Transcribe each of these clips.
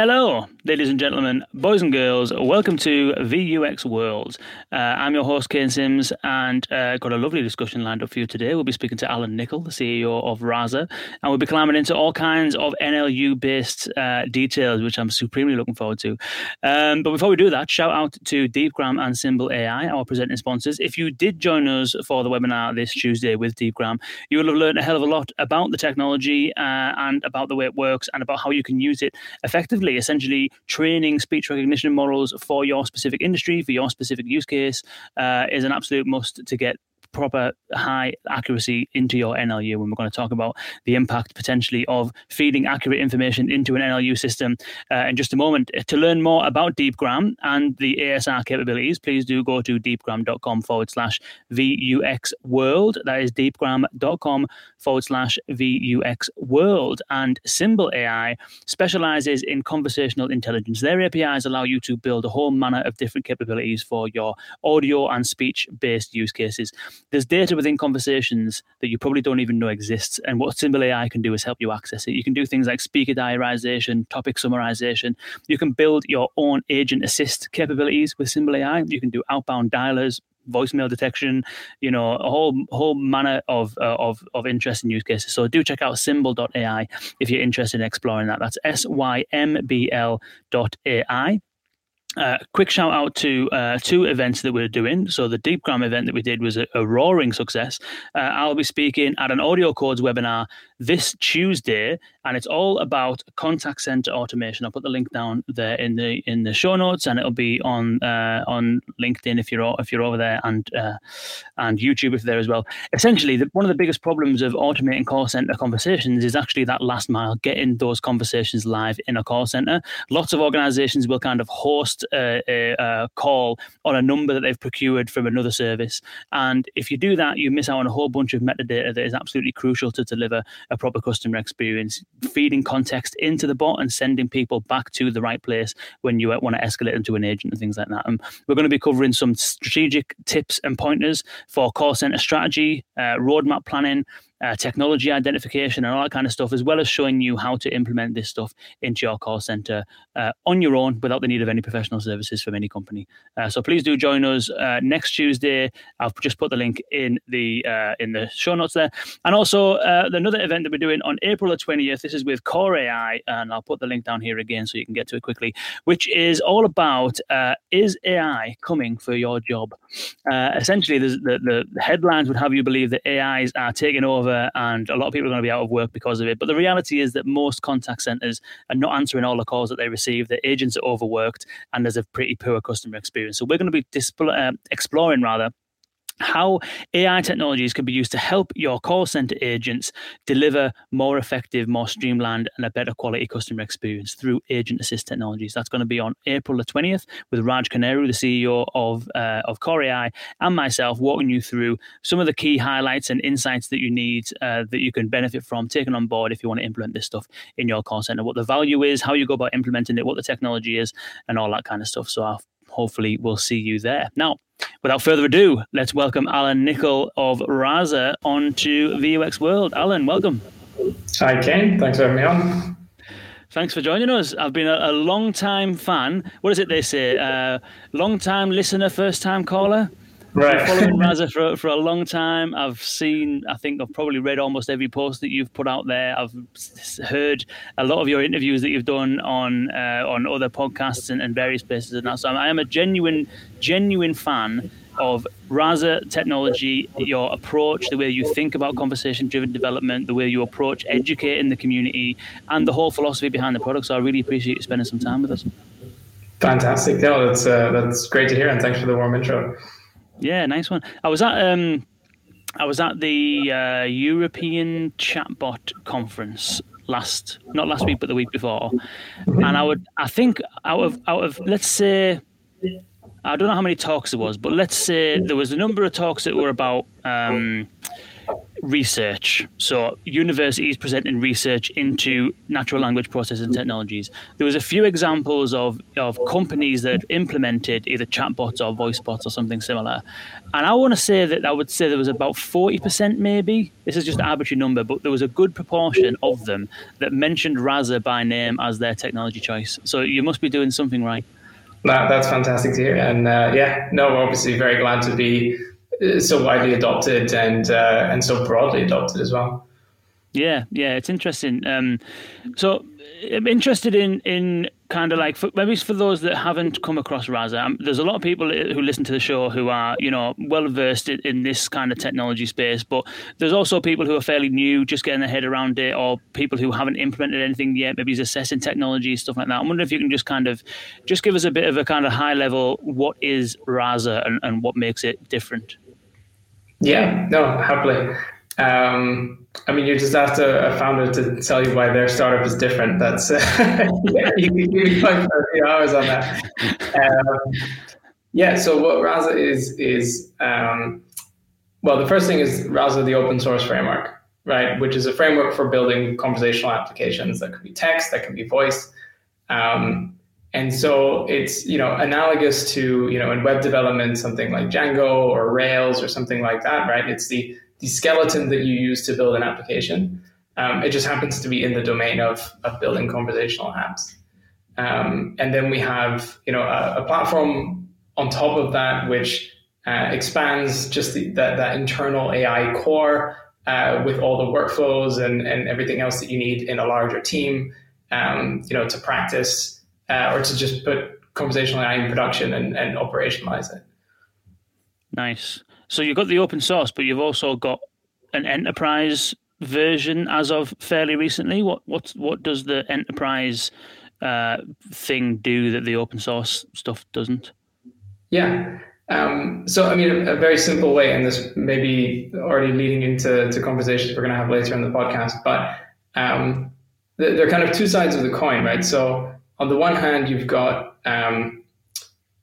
Hello, ladies and gentlemen, boys and girls. Welcome to VUX World. Uh, I'm your host, Kane Simms, and uh, got a lovely discussion lined up for you today. We'll be speaking to Alan Nichol, the CEO of Rasa, and we'll be climbing into all kinds of NLU based uh, details, which I'm supremely looking forward to. Um, but before we do that, shout out to Deepgram and Symbl AI, our presenting sponsors. If you did join us for the webinar this Tuesday with Deepgram, you will have learned a hell of a lot about the technology uh, and about the way it works and about how you can use it effectively essentially training speech recognition models for your specific industry, for your specific use case, uh, is an absolute must to get proper high accuracy into your NLU when we're going to talk about the impact potentially of feeding accurate information into an NLU system uh, in just a moment. To learn more about DeepGram and the ASR capabilities, please do go to deepgram.com forward slash VUX world. That is deepgram.com forward slash VUX world. And Symbl AI specializes in conversational intelligence. Their APIs allow you to build a whole manner of different capabilities for your audio and speech based use cases there's data within conversations that you probably don't even know exists. And what Symbl AI can do is help you access it. You can do things like speaker diarization, topic summarization. You can build your own agent assist capabilities with Symbl AI. You can do outbound dialers, voicemail detection, you know, a whole whole manner of uh, of of interesting use cases. So do check out symbl.ai if you're interested in exploring that. That's S Y M B L dot AI. Uh, quick shout out to uh, two events that we're doing. So the Deepgram event that we did was a, a roaring success. Uh, I'll be speaking at an AudioCodes webinar this Tuesday, and it's all about contact center automation. I'll put the link down there in the in the show notes, and it'll be on uh, on LinkedIn if you're if you're over there, and uh, and YouTube if there as well. Essentially, the, one of the biggest problems of automating call center conversations is actually that last mile, getting those conversations live in a call center. Lots of organizations will kind of host a, a, a call on a number that they've procured from another service, and if you do that, you miss out on a whole bunch of metadata that is absolutely crucial to deliver a proper customer experience, feeding context into the bot and sending people back to the right place when you want to escalate them to an agent and things like that. And we're going to be covering some strategic tips and pointers for call center strategy, uh, roadmap planning, uh, technology identification and all that kind of stuff, as well as showing you how to implement this stuff into your call center uh, on your own without the need of any professional services from any company. Uh, so please do join us uh, next Tuesday. I've just put the link in the uh, in the show notes there, and also another event that we're doing on April the twentieth. This is with Kore.ai, and I'll put the link down here again so you can get to it quickly. Which is all about is AI coming for your job? essentially, the the headlines would have you believe that AIs are taking over over, and a lot of people are going to be out of work because of it. But the reality is that most contact centers are not answering all the calls that they receive. The agents are overworked, and there's a pretty poor customer experience. So we're going to be display, uh, exploring rather how AI technologies can be used to help your call center agents deliver more effective, more streamlined, and a better quality customer experience through agent assist technologies. That's going to be on April the 20th with Raj Koneru, the CEO of, uh, of Kore.ai, and myself walking you through some of the key highlights and insights that you need uh, that you can benefit from taking on board if you want to implement this stuff in your call center, what the value is, how you go about implementing it, what the technology is, and all that kind of stuff. So I'll, hopefully we'll see you there. Now, Without further ado, let's welcome Alan Nichol of Rasa onto VUX World. Alan, welcome. Hi, Ken. Thanks for having me on. Thanks for joining us. I've been a, a long time fan. What is it they say? Uh, long time listener, first time caller? Right. following Rasa for, for a long time. I've seen, I think I've probably read almost every post that you've put out there. I've heard a lot of your interviews that you've done on uh, on other podcasts and, and various places and that. So I am a genuine, genuine fan of Rasa technology, your approach, the way you think about conversation driven development, the way you approach educating the community, and the whole philosophy behind the product. So I really appreciate you spending some time with us. Fantastic. No, that's, uh, that's great to hear. And thanks for the warm intro. Yeah, nice one. I was at um, I was at the uh, European Chatbot Conference last, not last week, but the week before, and I would, I think, out of out of let's say, I don't know how many talks there was, but let's say there was a number of talks that were about. Um, research. So universities presenting research into natural language processing technologies. There was a few examples of, of companies that implemented either chatbots or voice bots or something similar. And I want to say that I would say there was about 40% maybe. This is just an arbitrary number, but there was a good proportion of them that mentioned Rasa by name as their technology choice. So you must be doing something right. That, that's fantastic to hear. And uh, yeah, no, we're obviously very glad to be so widely adopted and uh, and so broadly adopted as well. Yeah, yeah, it's interesting. Um, so I'm interested in in kind of like for, maybe for those that haven't come across Rasa. Um, there's a lot of people who listen to the show who are you know well versed in, in, this kind of technology space, but there's also people who are fairly new, just getting their head around it, or people who haven't implemented anything yet. Maybe he's assessing technology stuff like that. I'm wondering if you can just kind of just give us a bit of a kind of high level what is Rasa and, and what makes it different. Yeah, no, happily. Um, I mean, you just asked a, a, founder to tell you why their startup is different. That's uh, you can be like a few hours on that. Um, yeah. So what Rasa is is um, well, the first thing is Rasa, the open source framework, right? Which is a framework for building conversational applications that could be text, that can be voice. Um, and so it's you know analogous to you know in web development something like Django or Rails or something like that, right? It's the the skeleton that you use to build an application. Um, it just happens to be in the domain of of building conversational apps. Um, and then we have you know a, a, platform on top of that which uh, expands just the, that that internal AI core uh, with all the workflows and and everything else that you need in a larger team. Um, you know to practice uh, or to just put conversational AI in production and, and operationalize it. Nice. So you've got the open source, but you've also got an enterprise version as of fairly recently. What what what does the enterprise uh, thing do that the open source stuff doesn't? Yeah. Um, so, I mean, a, a, very simple way, and this may be already leading into to conversations we're going to have later in the podcast, but um, they're kind of two sides of the coin, right? So, on the one hand, you've got um,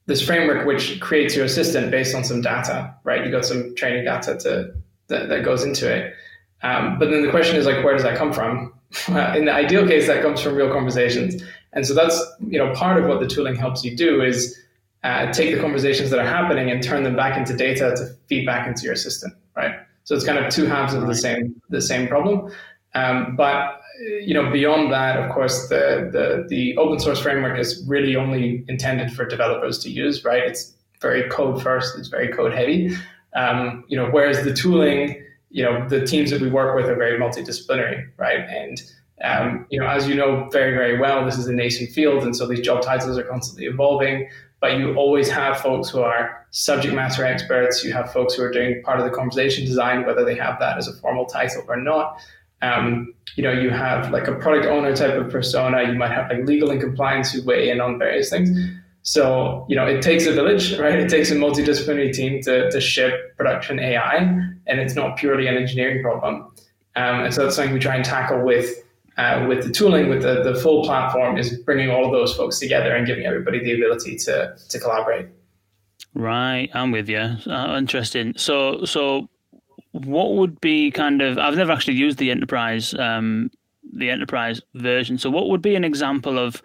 this framework which creates your assistant based on some data, right? You've got some training data to that, that goes into it. Um, but then the question is like, where does that come from? in the ideal case, that comes from real conversations. And so that's you know part of what the tooling helps you do is uh, take the conversations that are happening and turn them back into data to feed back into your assistant, right? So it's kind of two halves of the same the same problem. Um, but you know, beyond that, of course, the, the, the open source framework is really only intended for developers to use, right? It's very code first, it's very code heavy. Um, you know, whereas the tooling, you know, the teams that we work with are very multidisciplinary, right? And um, you know, as you know very, very well, this is a nascent field, and so these job titles are constantly evolving. But you always have folks who are subject matter experts. You have folks who are doing part of the conversation design, whether they have that as a formal title or not. Um, you know, you have like a product owner type of persona. You might have like legal and compliance who weigh in on various things. So, you know, it takes a village, right? It takes a multidisciplinary team to, to ship production AI, and it's not purely an engineering problem. Um, and so that's something we try and tackle with uh, with the tooling, with the, the full platform, is bringing all of those folks together and giving everybody the ability to to collaborate. Right, I'm with you. Uh, interesting. So, so what would be kind of I've never actually used the enterprise um, the enterprise version. So what would be an example of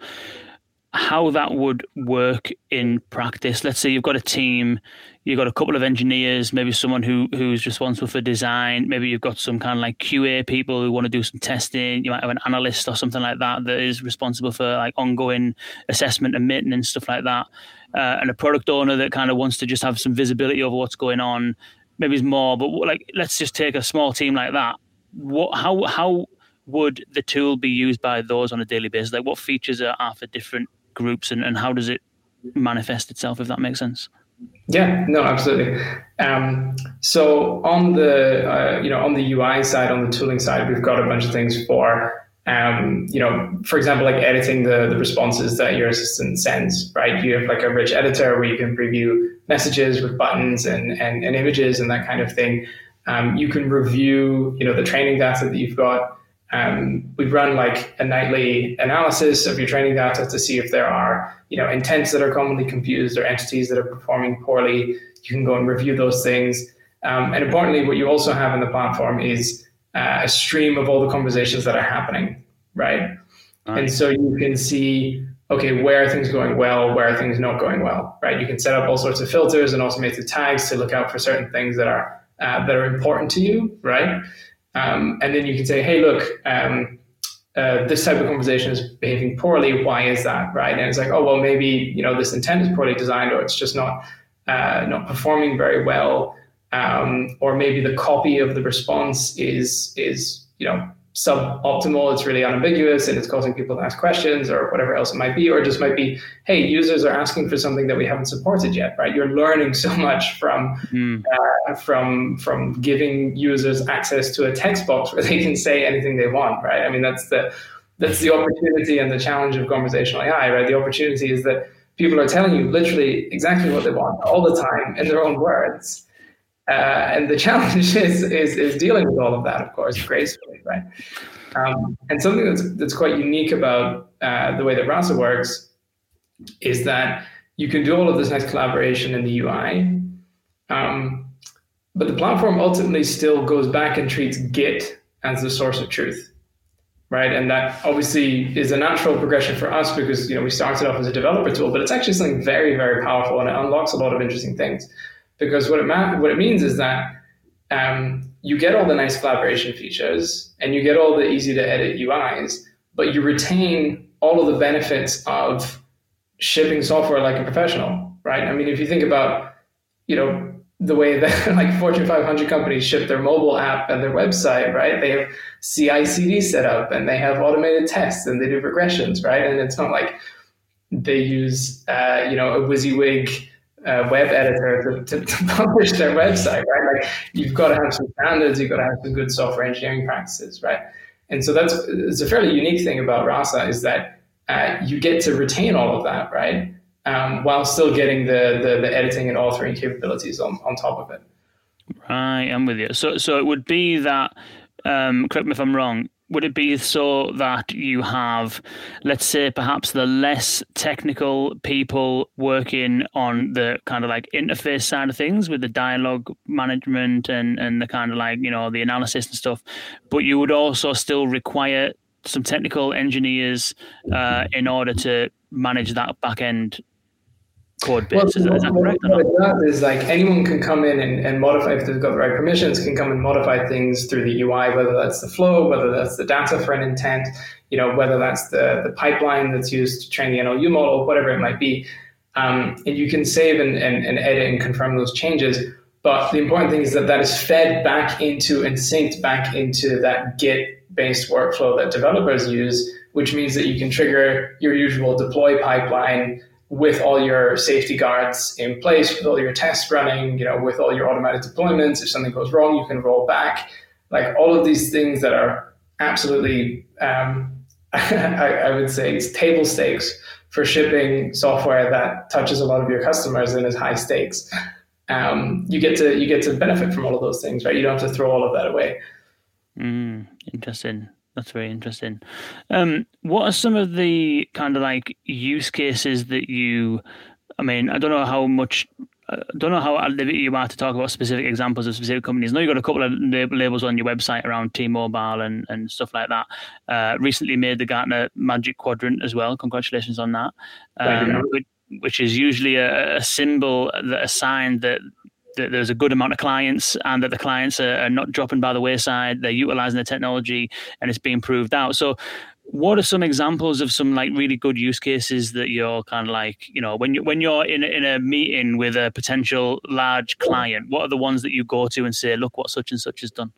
how that would work in practice? Let's say you've got a team, you've got a couple of engineers, maybe someone who who's responsible for design, maybe you've got some kind of like QA people who want to do some testing, you might have an analyst or something like that that is responsible for like ongoing assessment and maintenance stuff like that. Uh, and a product owner that kind of wants to just have some visibility over what's going on maybe it's more, but like let's just take a small team like that. What how how would the tool be used by those on a daily basis? Like what features are, are for different groups and, and how does it manifest itself if that makes sense? Yeah, no, absolutely. Um, so on the uh, you know on the UI side, on the tooling side, we've got a bunch of things for um, you know, for example, like editing the, the responses that your assistant sends, right? You have like a rich editor where you can preview messages with buttons and, and, and images and that kind of thing. Um, you can review, you know, the training data that you've got. Um, we run like a nightly analysis of your training data to see if there are, you know, intents that are commonly confused or entities that are performing poorly. You can go and review those things. Um, and importantly, what you also have in the platform is uh, a stream of all the conversations that are happening, right? Nice. And so you can see, okay, where are things going well, where are things not going well, right? You can set up all sorts of filters and automated tags to look out for certain things that are uh, that are important to you, right? Um, and then you can say, hey, look, um, uh, this type of conversation is behaving poorly. Why is that, right? And it's like, oh, well, maybe you know this intent is poorly designed, or it's just not uh, not performing very well, um, or maybe the copy of the response is is you know suboptimal, it's really unambiguous and it's causing people to ask questions or whatever else it might be, or just might be, hey, users are asking for something that we haven't supported yet, right? You're learning so much from mm. uh, from from giving users access to a text box where they can say anything they want, right? I mean, that's the that's the opportunity and the challenge of conversational AI, right? The opportunity is that people are telling you literally exactly what they want all the time in their own words. Uh, and the challenge is, is, is dealing with all of that, of course, gracefully, right? Um, and something that's, that's quite unique about uh, the way that Rasa works is that you can do all of this nice collaboration in the UI, um, but the platform ultimately still goes back and treats Git as the source of truth, right? And that obviously is a natural progression for us because you know we started off as a developer tool, but it's actually something very, very powerful and it unlocks a lot of interesting things because what it ma- what it means is that um, you get all the nice collaboration features and you get all the easy to edit UIs, but you retain all of the benefits of shipping software like a professional, right? I mean, if you think about, you know, the way that like Fortune 500 companies ship their mobile app and their website, right? They have CI/CD set up and they have automated tests and they do regressions, right? And it's not like they use, uh, you know, a WYSIWYG uh, web editor to, to, to, publish their website, right? Like you've got to have some standards, you've got to have some good software engineering practices, right? And so that's it's a fairly unique thing about Rasa is that uh, you get to retain all of that, right? Um, while still getting the, the, the editing and authoring capabilities on, on top of it. Right, I'm with you. So so it would be that. Um, correct me if I'm wrong would it be so that you have, let's say, perhaps the less technical people working on the kind of like interface side of things with the dialogue management and, and the kind of like, you know, the analysis and stuff, but you would also still require some technical engineers uh, in order to manage that back end code base. Well, is, that, is that correct? What is like anyone can come in and, and modify if they've got the right permissions, can come and modify things through the UI, whether that's the flow, whether that's the data for an intent, you know, whether that's the, the pipeline that's used to train the NLU model, whatever it might be. Um, and you can save and, and, and edit and confirm those changes. But the important thing is that that is fed back into and synced back into that Git based workflow that developers use, which means that you can trigger your usual deploy pipeline with all your safety guards in place, with all your tests running, you know, with all your automatic deployments. If something goes wrong, you can roll back. Like all of these things that are absolutely, um, I, I, would say, it's table stakes for shipping software that touches a lot of your customers and is high stakes. Um, you get to you get to benefit from all of those things, right? You don't have to throw all of that away. Mm, interesting. That's very interesting. Um, what are some of the kind of like use cases that you? I mean, I don't know how much. I uh, don't know how at liberty you are to talk about specific examples of specific companies. I know you've got a couple of labels on your website around T-Mobile and, and stuff like that. Uh, recently made the Gartner Magic Quadrant as well. Congratulations on that. Um, which, which, is usually a, a symbol that a sign that that there's a good amount of clients and that the clients are, are not dropping by the wayside. They're utilizing the technology and it's being proved out. So, what are some examples of some like really good use cases that you're kind of like you know when you when you're in in a meeting with a potential large client what are the ones that you go to and say look what such and such has done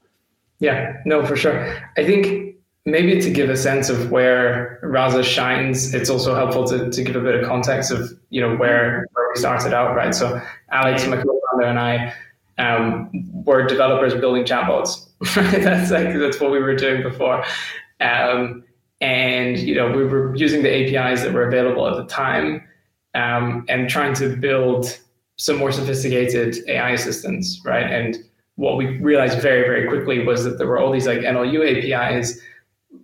yeah no for sure i think maybe to give a sense of where Rasa shines, it's also helpful to, to give a bit of context of you know where where we started out, right? So Alex, my co-founder, and I um, were developers building chatbots. that's like that's what we were doing before, um, and you know we were using the APIs that were available at the time, um, and trying to build some more sophisticated AI assistants, right? And what we realized very very quickly was that there were all these like NLU APIs,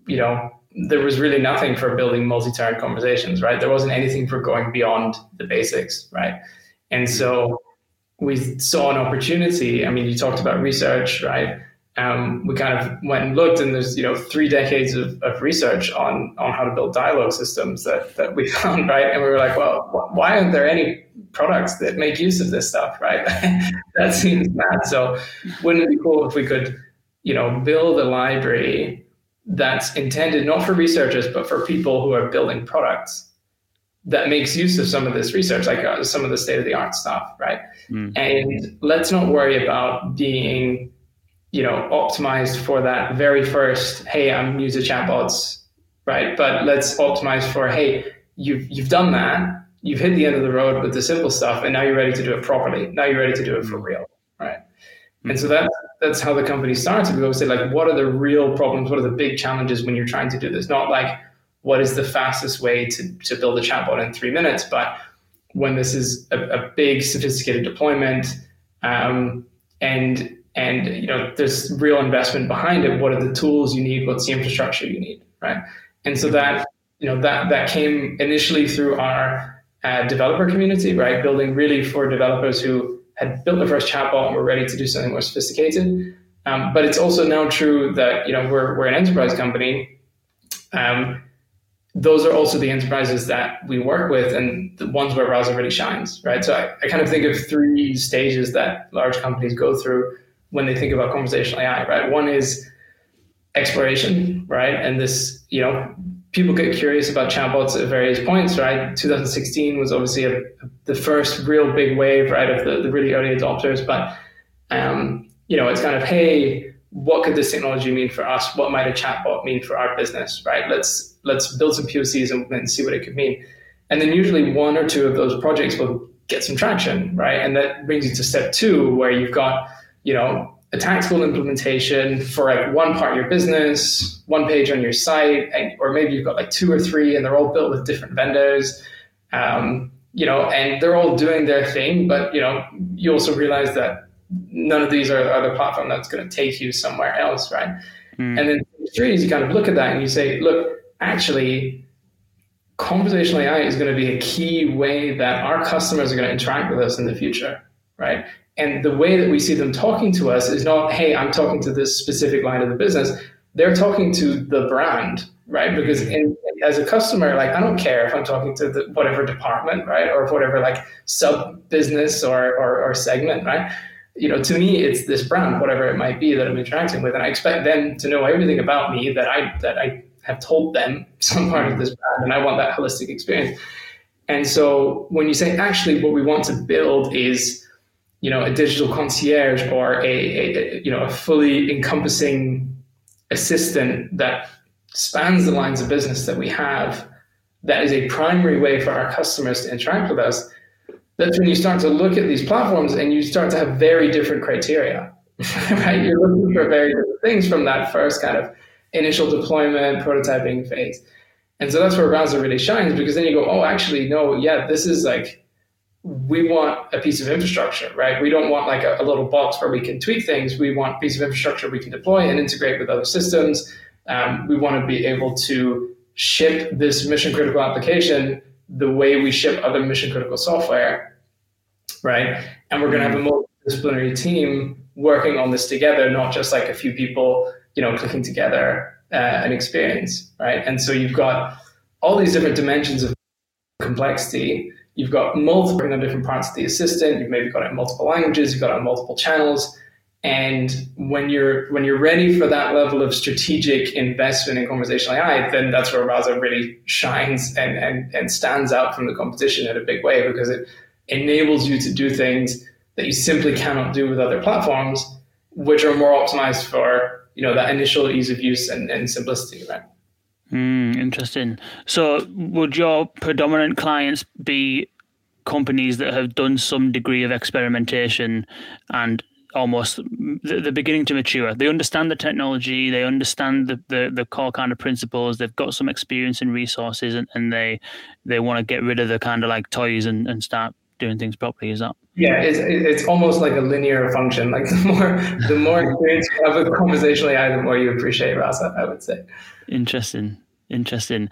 you know, there was really nothing for building multi-tiered conversations, right? There wasn't anything for going beyond the basics, right? And so we saw an opportunity. I mean, you talked about research, right? Um, we kind of went and looked, and there's you know three decades of, of research on on how to build dialogue systems that that we found, right? And we were like, well, why aren't there any products that make use of this stuff, right? that seems mad. So, wouldn't it be cool if we could, you know, build a library that's intended not for researchers but for people who are building products that makes use of some of this research, like uh, some of the state of the art stuff, right? Mm. And let's not worry about being, you know, optimized for that very first, hey, I'm user chatbots, right? But let's optimize for, hey, you've you've done that, you've hit the end of the road with the simple stuff, and now you're ready to do it properly. Now you're ready to do it for real, And so that that's how the company starts. We always say, like, what are the real problems? What are the big challenges when you're trying to do this? Not like what is the fastest way to, to build a chatbot in three minutes. But when this is a, a big, sophisticated deployment, um, and and you know there's real investment behind it, what are the tools you need? What's the infrastructure you need, right? And so that you know that that came initially through our uh, developer community, right? Building really for developers who had built the first chatbot and were ready to do something more sophisticated. Um, but it's also now true that you know we're we're an enterprise company. Um, those are also the enterprises that we work with and the ones where Rasa really shines, right? So I, I kind of think of three stages that large companies go through when they think about conversational AI, right? One is exploration, right? And this, you know, people get curious about chatbots at various points, right? 2016 was obviously a, the first real big wave, right, of the, the really early adopters. But, um, you know, it's kind of, hey, what could this technology mean for us? What might a chatbot mean for our business, right? Let's let's build some POCs and, and see what it could mean. And then usually one or two of those projects will get some traction, right? And that brings you to step two, where you've got, you know, a tactical implementation for like one part of your business, one page on your site, and, or maybe you've got like two or three and they're all built with different vendors. Um, you know, and they're all doing their thing, but you know, you also realize that none of these are, are the platform that's going to take you somewhere else, right? Mm. And then three is you kind of look at that and you say, look, actually, conversational AI is going to be a key way that our customers are going to interact with us in the future, right? And the way that we see them talking to us is not, hey, I'm talking to this specific line of the business. They're talking to the brand, right? Because in, as a customer, like I don't care if I'm talking to the, whatever department, right, or whatever like sub business or, or, or segment, right? You know, to me, it's this brand, whatever it might be that I'm interacting with, and I expect them to know everything about me that I that I have told them some part of this brand, and I want that holistic experience. And so when you say actually what we want to build is, you know, a digital concierge or a, a you know a fully encompassing assistant that spans the lines of business that we have, that is a primary way for our customers to interact with us. That's when you start to look at these platforms and you start to have very different criteria, right? You're looking for very different things from that first kind of initial deployment, prototyping phase. And so that's where Rasa really shines because then you go, oh, actually, no, yeah, this is like, we want a piece of infrastructure, right? We don't want like a, a, little box where we can tweak things. We want a piece of infrastructure we can deploy and integrate with other systems. Um, we want to be able to ship this mission critical application the way we ship other mission critical software, right? And we're going to have a multidisciplinary team working on this together, not just like a few people you know, clicking together uh, an experience, right? And so you've got all these different dimensions of complexity. You've got multiple on different parts of the assistant. You've maybe got it in multiple languages. You've got it on multiple channels. And when you're when you're ready for that level of strategic investment in conversational AI, then that's where Rasa really shines and, and, and stands out from the competition in a big way because it enables you to do things that you simply cannot do with other platforms, which are more optimized for you know that initial ease of use and, and simplicity right mm, interesting. So would your predominant clients be companies that have done some degree of experimentation and almost they're beginning to mature? They understand the technology they understand the, the, the core kind of principles they've got some experience and resources and, and they they want to get rid of the kind of like toys and, and start doing things properly. Is that? Yeah, it's, it's almost like a linear function. Like the more the more experience you have with conversational AI, the more you appreciate Rasa. I would say. Interesting. Interesting.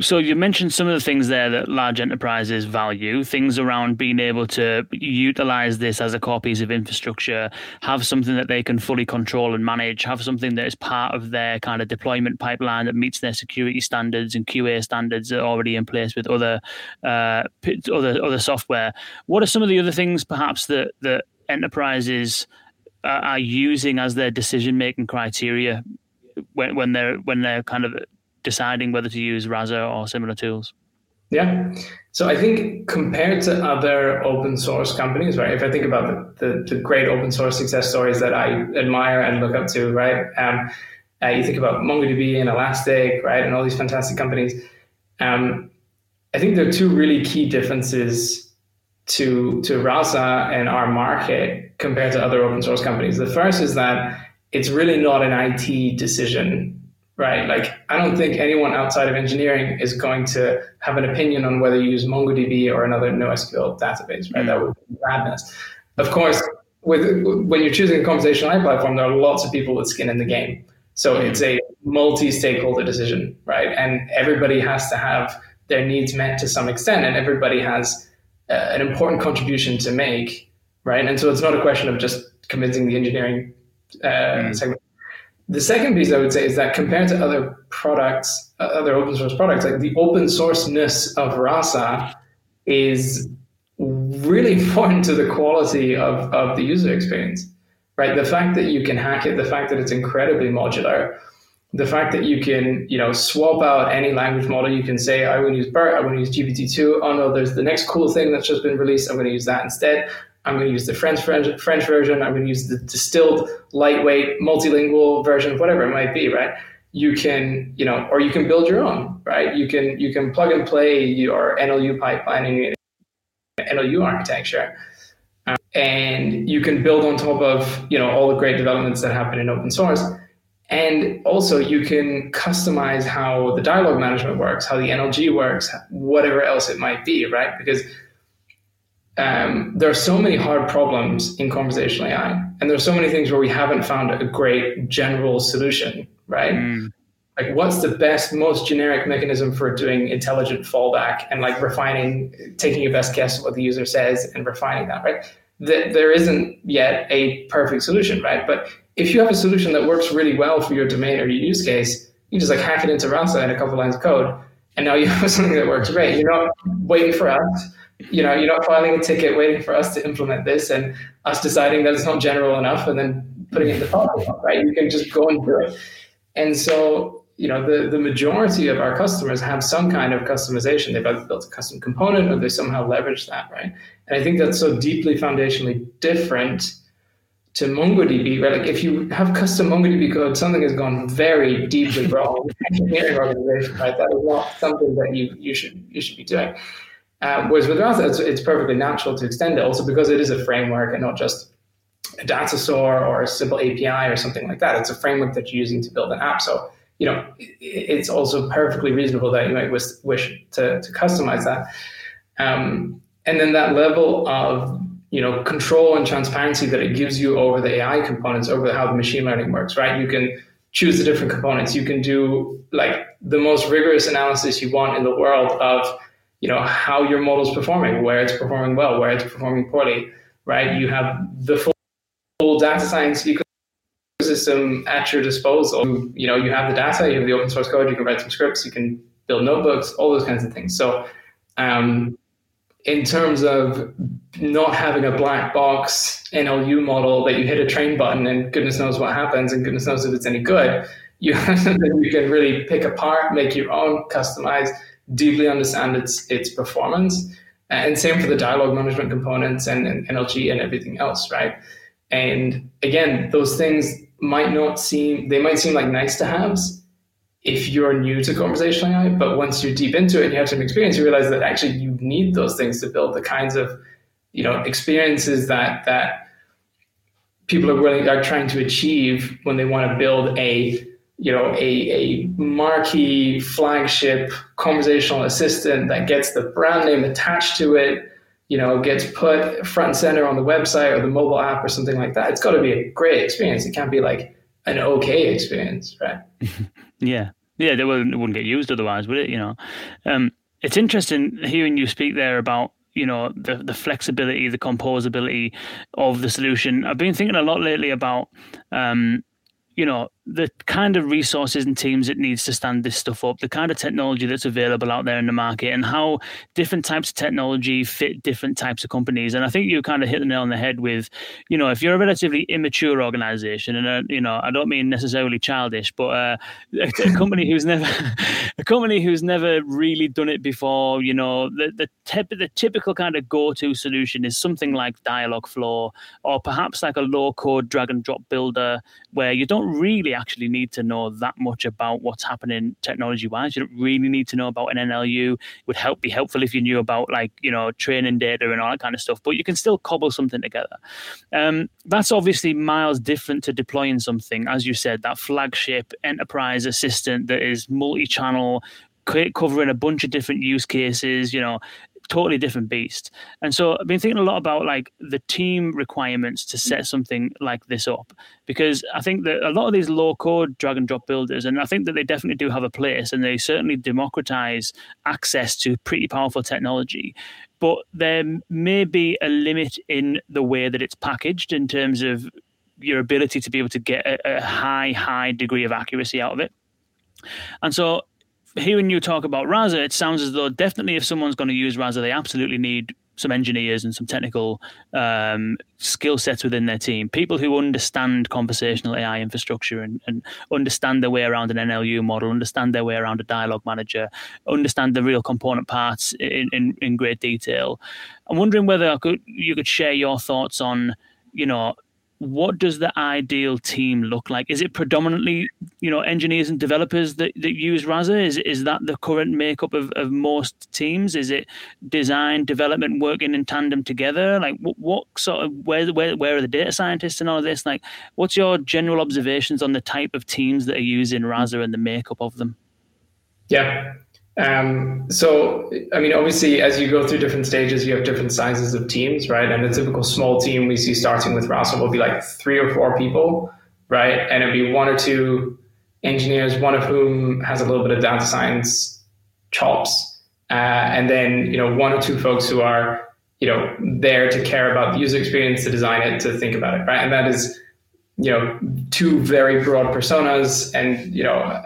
So you mentioned some of the things there that large enterprises value, things around being able to utilize this as a core piece of infrastructure, have something that they can fully control and manage, have something that is part of their kind of deployment pipeline that meets their security standards and QA standards that are already in place with other uh, other other software. What are some of the other things perhaps that that enterprises are using as their decision making criteria when, when they're when they're kind of deciding whether to use Rasa or similar tools? Yeah. So I think compared to other open source companies, right? If I think about the, the, the great open source success stories that I admire and look up to, right? Um, uh, you think about MongoDB and Elastic, right? And all these fantastic companies. Um, I think there are two really key differences to, to Rasa and our market compared to other open source companies. The first is that it's really not an IT decision right? Like, I don't think anyone outside of engineering is going to have an opinion on whether you use MongoDB or another NoSQL database, right? Mm. That would be madness. Of course, with when you're choosing a conversational AI platform, there are lots of people with skin in the game. So mm. it's a multi-stakeholder decision, right? And everybody has to have their needs met to some extent, and everybody has uh, an important contribution to make, right? And so it's not a question of just convincing the engineering uh, mm. segment the second piece I would say is that compared to other products, uh, other open source products, like the open sourceness of Rasa is really important to the quality of, of the user experience, right? The fact that you can hack it, the fact that it's incredibly modular, the fact that you can, you know, swap out any language model. You can say, I want to use BERT, I want to use GPT-2. Oh no, there's the next cool thing that's just been released. I'm going to use that instead. I'm going to use the French French, version. I'm going to use the distilled, lightweight, multilingual version, whatever it might be, right? You can, you know, or you can build your own, right? You can you can plug and play your NLU pipeline and NLU architecture, uh, and you can build on top of you know all the great developments that happen in open source. And also, you can customize how the dialogue management works, how the NLG works, whatever else it might be, right? Because um, there are so many hard problems in conversational AI, and there's so many things where we haven't found a great general solution, right? Mm. Like, what's the best, most generic mechanism for doing intelligent fallback and like refining, taking your best guess at what the user says and refining that, right? there isn't yet a perfect solution, right? But if you have a solution that works really well for your domain or your use case, you just like hack it into Rasa in a couple lines of code, and now you have something that works great. You're not waiting for us you know, you're not filing a ticket waiting for us to implement this and us deciding that it's not general enough and then putting it in the file, right? You can just go and do it. And so, you know, the, the majority of our customers have some kind of customization. They've either built a custom component or they somehow leverage that, right? And I think that's so deeply foundationally different to MongoDB, right? Like if you have custom MongoDB code, something has gone very deeply wrong engineering organization, right? That is not something that you, you should you should be doing. Um, whereas with Rasa, it's, it's perfectly natural to extend it also because it is a framework and not just a data store or a simple API or something like that. It's a framework that you're using to build an app. So, you know, it's also perfectly reasonable that you might wish, wish to, to customize that. Um, and then that level of, you know, control and transparency that it gives you over the AI components, over how the machine learning works, right? You can choose the different components. You can do like the most rigorous analysis you want in the world of you know how your model is performing, where it's performing well, where it's performing poorly, right? You have the full, data science ecosystem at your disposal. You know, you have the data, you have the open source code, you can write some scripts, you can build notebooks, all those kinds of things. So, um, in terms of not having a black box NLU model that you hit a train button and goodness knows what happens and goodness knows if it's any good, you have something you can really pick apart, make your own, customize, deeply understand its its performance. Uh, and same for the dialogue management components and, and NLG and everything else, right? And again, those things might not seem they might seem like nice to haves if you're new to conversational AI, but once you're deep into it and you have some experience, you realize that actually you need those things to build the kinds of you know experiences that that people are willing are trying to achieve when they want to build a you know, a, a marquee flagship conversational assistant that gets the brand name attached to it, you know, gets put front and center on the website or the mobile app or something like that. It's got to be a great experience. It can't be like an okay experience, right? yeah. Yeah, they wouldn't, wouldn't get used otherwise, would it? You know, um, it's interesting hearing you speak there about you know the the flexibility, the composability of the solution. I've been thinking a lot lately about um, you know the kind of resources and teams it needs to stand this stuff up, the kind of technology that's available out there in the market, and how different types of technology fit different types of companies. And I think you kind of hit the nail on the head with, you know, if you're a relatively immature organization, and uh, you know, I don't mean necessarily childish, but uh, a, a, company who's never, a company who's never really done it before, you know, the the, the typical kind of go-to solution is something like Dialogflow, or perhaps like a low-code drag-and-drop builder, where you don't really actually need to know that much about what's happening technology wise. You don't really need to know about an NLU. It would help be helpful if you knew about like, you know, training data and all that kind of stuff, but you can still cobble something together. Um, that's obviously miles different to deploying something, as you said, that flagship enterprise assistant that is multi channel, covering a bunch of different use cases, you know, totally different beast. And so I've been thinking a lot about like the team requirements to set something like this up because I think that a lot of these low code drag and drop builders, and I think that they definitely do have a place and they certainly democratize access to pretty powerful technology. But there may be a limit in the way that it's packaged in terms of your ability to be able to get a, a high, high degree of accuracy out of it. And so hearing you talk about Rasa, it sounds as though definitely if someone's going to use Rasa, they absolutely need some engineers and some technical um, skill sets within their team. People who understand conversational AI infrastructure and, and, understand their way around an NLU model, understand their way around a dialogue manager, understand the real component parts in, in, in great detail. I'm wondering whether could, you could share your thoughts on, you know, what does the ideal team look like? Is it predominantly, you know, engineers and developers that, that use Rasa? Is is that the current makeup of, of most teams? Is it design, development working in tandem together? Like what, what sort of where where where are the data scientists and all of this? Like what's your general observations on the type of teams that are using Rasa and the makeup of them? Yeah. Um, so, I mean, obviously, as you go through different stages, you have different sizes of teams, right? And a typical small team we see starting with Rasa will be like three or four people, right? And it'd be one or two engineers, one of whom has a little bit of data science chops, uh, and then you know one or two folks who are you know there to care about the user experience, to design it, to think about it, right? And that is you know two very broad personas. And you know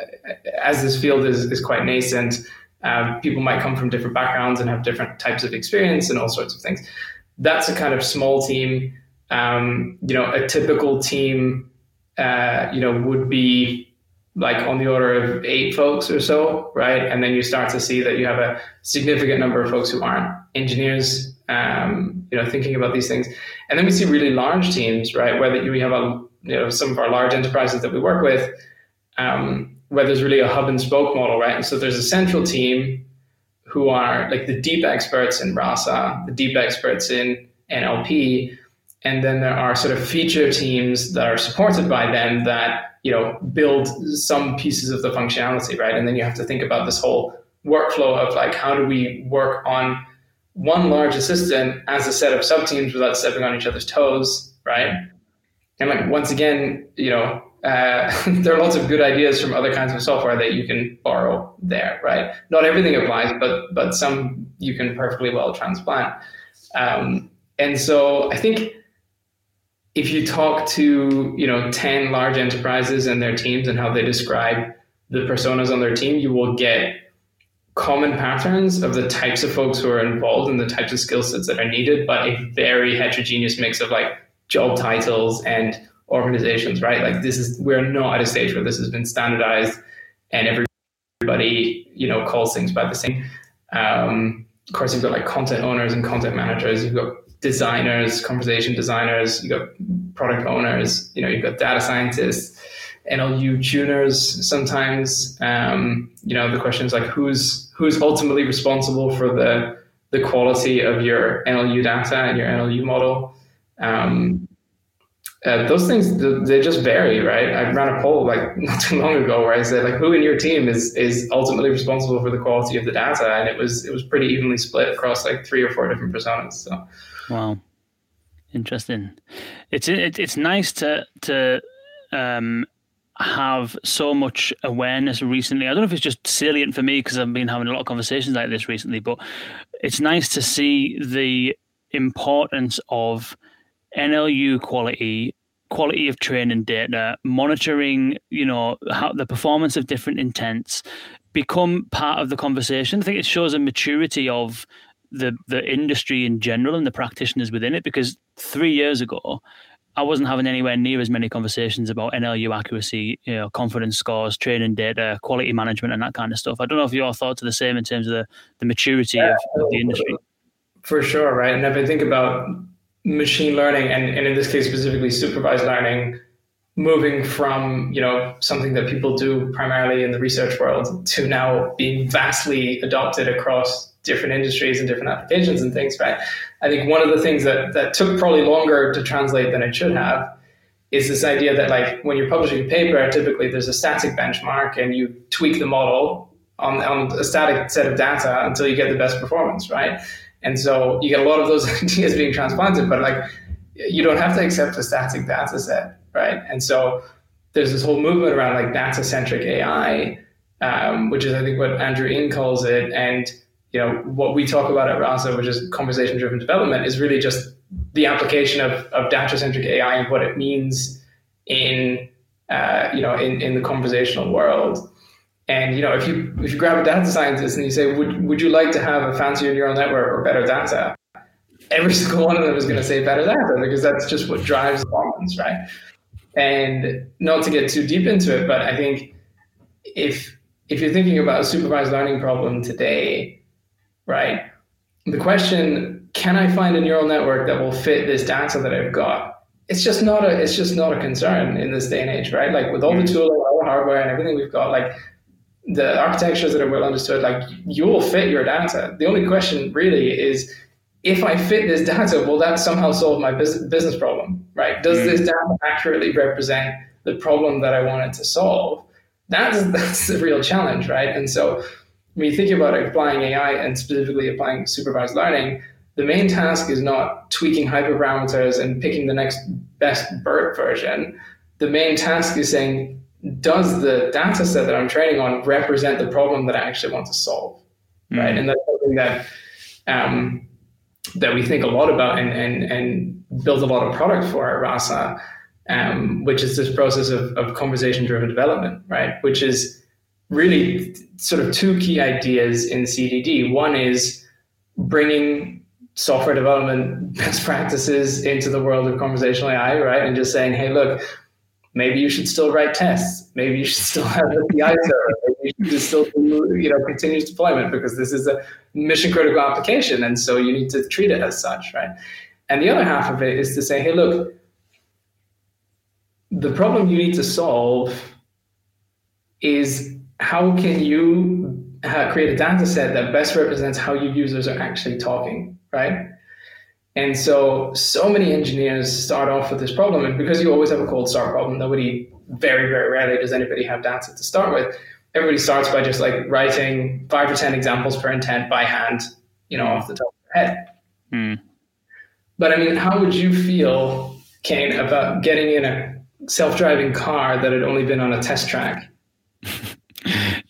as this field is, is quite nascent um, people might come from different backgrounds and have different types of experience and all sorts of things. That's a kind of small team. Um, you know a typical team uh, you know would be like on the order of eight folks or so right? And then you start to see that you have a significant number of folks who aren't engineers um, you know thinking about these things. And then we see really large teams right? Where we have a you know some of our large enterprises that we work with, um, where there's really a hub and spoke model, right? And so there's a central team who are like the deep experts in Rasa, the deep experts in NLP, and then there are sort of feature teams that are supported by them that you know build some pieces of the functionality, right? And then you have to think about this whole workflow of like how do we work on one large assistant as a set of sub teams without stepping on each other's toes, right? And like once again, you know, uh, there are lots of good ideas from other kinds of software that you can borrow there, right? Not everything applies, but but some you can perfectly well transplant. Um, and so I think if you talk to you know ten large enterprises and their teams and how they describe the personas on their team, you will get common patterns of the types of folks who are involved and the types of skill sets that are needed, but a very heterogeneous mix of like job titles and organizations, right? Like this is we're not at a stage where this has been standardized and everybody, you know, calls things by the same. Um, of course, you've got like content owners and content managers. You've got designers, conversation designers. You've got product owners. You know, you've got data scientists, NLU tuners. Sometimes, um, you know, the question is like, who's who's ultimately responsible for the the quality of your NLU data and your NLU model? Um, uh, those things they just vary, right? I ran a poll like not too long ago where I said like who in your team is is ultimately responsible for the quality of the data, and it was it was pretty evenly split across like three or four different personas. So, wow, interesting. It's it, it's nice to to um, have so much awareness recently. I don't know if it's just salient for me because I've been having a lot of conversations like this recently, but it's nice to see the importance of NLU quality, quality of training data, monitoring, you know, how the performance of different intents become part of the conversation. I think it shows a maturity of the the industry in general and the practitioners within it because three years ago I wasn't having anywhere near as many conversations about NLU accuracy, you know, confidence scores, training data, quality management, and that kind of stuff. I don't know if your thoughts are the same in terms of the, the maturity yeah, of, of, the industry. For sure, right? And if I think about machine learning, and, and in this case specifically supervised learning, moving from you know something that people do primarily in the research world to now being vastly adopted across different industries and different applications and things, right? I think one of the things that, that took probably longer to translate than it should have is this idea that like when you're publishing a paper, typically there's a static benchmark and you tweak the model on, on a static set of data until you get the best performance, right? And so you get a lot of those ideas being transplanted, but like you don't have to accept a static data set, right? And so there's this whole movement around like data centric AI, um, which is I think what Andrew Ng calls it, and you know, what we talk about at Rasa, which is conversation driven development, is really just the application of, of data centric AI and what it means in, uh, you know, in, in the conversational world. And, you know, if you, if you grab a data scientist and you say, would, would you like to have a fancier neural network or better data? Every single one of them is going to say better data because that's just what drives performance, right? And not to get too deep into it, but I think if if you're thinking about a supervised learning problem today, right? The question, can I find a neural network that will fit this data that I've got? It's just not a it's just not a concern in this day and age, right? Like with all the mm. tooling, all the hardware and everything we've got, like the architectures that are well understood, like you will fit your data. The only question really is if I fit this data, will that somehow solve my business problem, right? Does mm. this data accurately represent the problem that I wanted to solve? That's that's the real challenge, right? And so when you think about applying AI and specifically applying supervised learning, the main task is not tweaking hyperparameters and picking the next best BERT version. The main task is saying, does the data set that I'm training on represent the problem that I actually want to solve? Mm-hmm. Right. And that's something that um, that we think a lot about and, and, and build a lot of product for at Rasa, um, which is this process of, of conversation driven development, right? Which is really sort of two key ideas in CDD. One is bringing software development best practices into the world of conversational AI, right? And just saying, hey, look, maybe you should still write tests. Maybe you should still have the CI server. Maybe you should still do, you know, continuous deployment because this is a mission critical application. And so you need to treat it as such, right? And the other half of it is to say, hey, look, the problem you need to solve is how can you create a data set that best represents how your users are actually talking, right? And so, so many engineers start off with this problem, and because you always have a cold start problem, nobody, very, very rarely does anybody have data to start with. Everybody starts by just like writing five or 10 examples per intent by hand, you know, off the top of their head. Hmm. But I mean, how would you feel, Kane, about getting in a self driving car that had only been on a test track?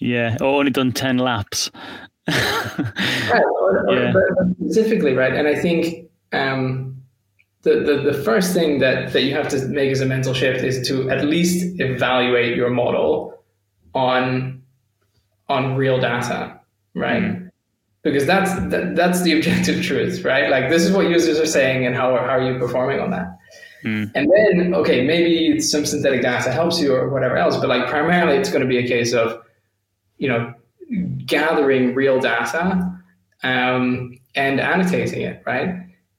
Yeah, or only done 10 laps. right, yeah. specifically, right? And I think um, the, the, the first thing that, that you have to make as a mental shift is to at least evaluate your model on on real data, right? Mm. Because that's that, that's the objective truth, right? Like this is what users are saying, and how, how are you performing on that? Mm. And then, okay, maybe some synthetic data helps you or whatever else, but like primarily it's going to be a case of you know, gathering real data um, and annotating it, right?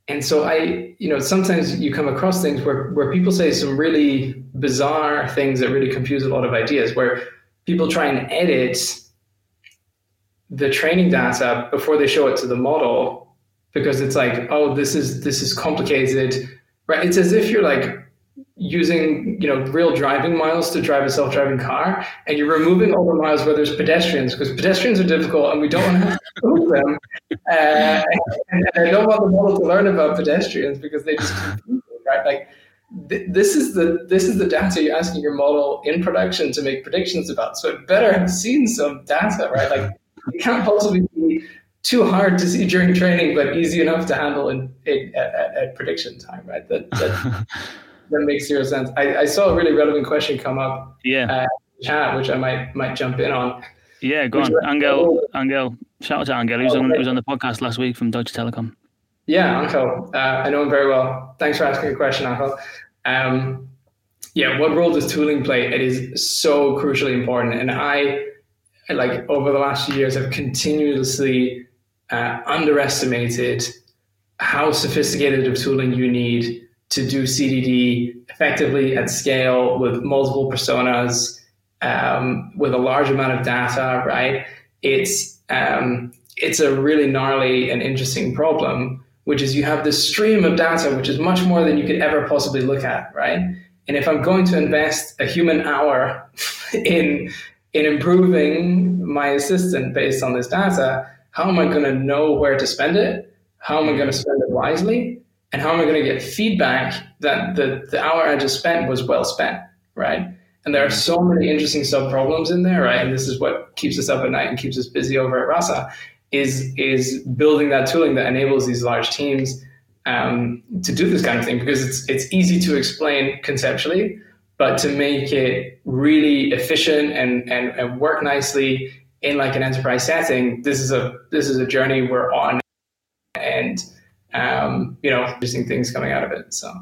And so I, you know, sometimes you come across things where, where people say some really bizarre things that really confuse a lot of ideas, where people try and edit the training data before they show it to the model because it's like, oh, this is this is complicated, right? It's as if you're like using you know real driving miles to drive a self-driving car and you're removing all the miles where there's pedestrians because pedestrians are difficult and we don't want to move them uh, and, and, i don't want the model to learn about pedestrians because they just right like this is the this is the data you're asking your model in production to make predictions about. So it better have seen some data, right? Like it can't possibly be too hard to see during training, but easy enough to handle in, in at, at, prediction time, right? That that, that makes zero sense. I, I, saw a really relevant question come up. Yeah. Uh, chat, which I might might jump in on. Yeah, go on, Angel. Angel, shout out to Angel. He was on he was on the podcast last week from Deutsche Telekom. Yeah, Angel. Uh, I know him very well. Thanks for asking a question, Angel. Um, yeah, what role does tooling play? It is so crucially important, and I like over the last few years have continuously uh, underestimated how sophisticated of tooling you need to do CDD effectively at scale with multiple personas, um, with a large amount of data. Right? It's um, it's a really gnarly and interesting problem which is you have this stream of data, which is much more than you could ever possibly look at, right? And if I'm going to invest a human hour in in improving my assistant based on this data, how am I going to know where to spend it? How am I going to spend it wisely? And how am I going to get feedback that the, the hour I just spent was well spent, right? And there are so many interesting sub problems in there, right? And this is what keeps us up at night and keeps us busy over at Rasa is is building that tooling that enables these large teams um, to do this kind of thing because it's it's easy to explain conceptually, but to make it really efficient and, and, and work nicely in like an enterprise setting, this is a this is a journey we're on, and um, you know, interesting things coming out of it. So.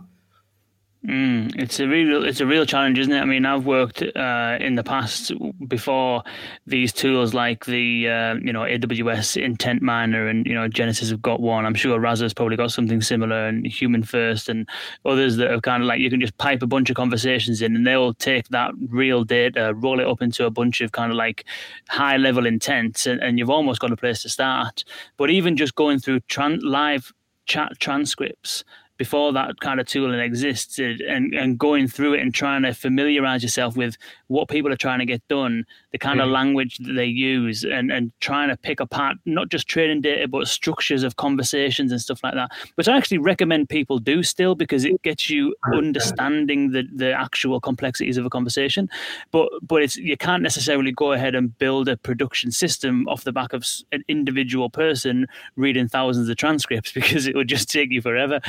Mm, it's a real it's a real challenge, isn't it? I mean, I've worked uh, in the past before these tools like the uh, you know AWS Intent Miner and you know Genesys have got one. I'm sure Rasa's probably got something similar, and HumanFirst and others that are kind of like you can just pipe a bunch of conversations in, and they'll take that real data, roll it up into a bunch of kind of like high level intents, and, and you've almost got a place to start. But even just going through tran- live chat transcripts before that kind of tooling existed and, and going through it and trying to familiarize yourself with what people are trying to get done, the kind mm. of language that they use, and, and trying to pick apart not just training data, but structures of conversations and stuff like that, which I actually recommend people do still because it gets you understanding the, the actual complexities of a conversation. But but it's you can't necessarily go ahead and build a production system off the back of an individual person reading thousands of transcripts because it would just take you forever.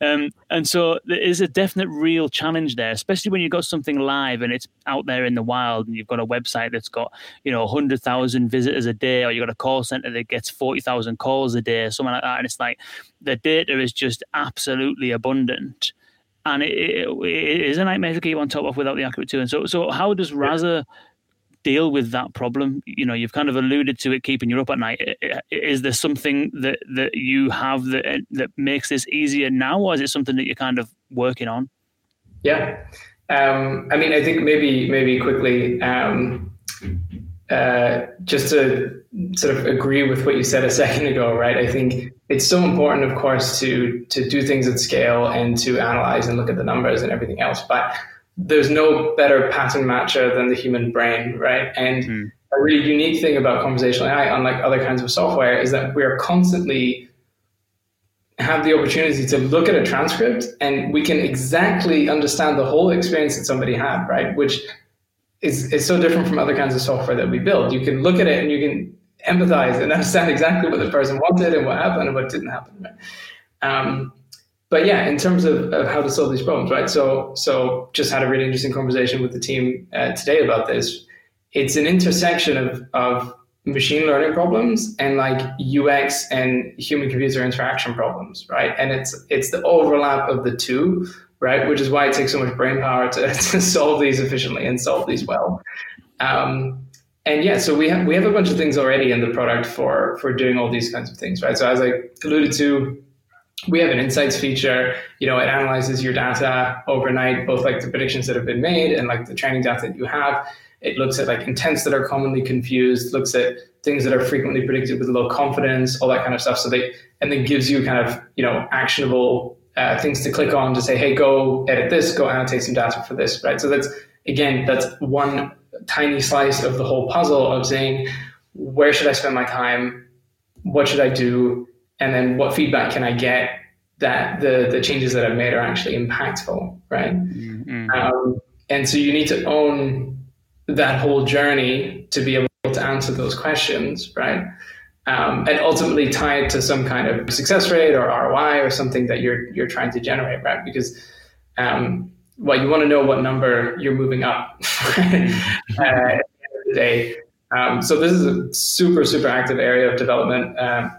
Um, and so there is a definite real challenge there, especially when you've got something live and it's out there in the wild and you've got a website that's got, you know, 100,000 visitors a day or you've got a call center that gets 40,000 calls a day, or something like that. And it's like the data is just absolutely abundant. And it, it, it is a nightmare to keep on top of without the accurate tooling. So, so how does Rasa deal with that problem? You know, you've kind of alluded to it keeping you up at night. Is there something that that you have that that makes this easier now, or is it something that you're kind of working on? Yeah, um, I mean, I think maybe maybe quickly. Um, uh, just to sort of agree with what you said a second ago, right? I think it's so important, of course, to to do things at scale and to analyze and look at the numbers and everything else. But there's no better pattern matcher than the human brain, right? And mm. a really unique thing about conversational AI, unlike other kinds of software, is that we're constantly have the opportunity to look at a transcript and we can exactly understand the whole experience that somebody had, right? Which is, is so different from other kinds of software that we build. You can look at it and you can empathize and understand exactly what the person wanted and what happened and what didn't happen. Um, but yeah, in terms of, of how to solve these problems, right? So, so just had a really interesting conversation with the team uh, today about this. It's an intersection of, of machine learning problems and like UX and human computer interaction problems, right? And it's it's the overlap of the two, right? Which is why it takes so much brain power to, to solve these efficiently and solve these well. Um, and yeah, so we have we have a bunch of things already in the product for for doing all these kinds of things, right? So as I alluded to, we have an insights feature you know it analyzes your data overnight both like the predictions that have been made and like the training data that you have it looks at like intents that are commonly confused looks at things that are frequently predicted with low confidence all that kind of stuff so they and then gives you kind of you know actionable uh, things to click on to say hey go edit this go annotate some data for this right so that's again that's one tiny slice of the whole puzzle of saying where should i spend my time what should i do and then what feedback can I get that the the changes that I've made are actually impactful, right? Mm-hmm. Um, and so you need to own that whole journey to be able to answer those questions, right? Um, and ultimately tie it to some kind of success rate or ROI or something that you're you're trying to generate, right? Because um, well, you want to know what number you're moving up uh, at the end of the day. Um, so this is a super super active area of development. Um,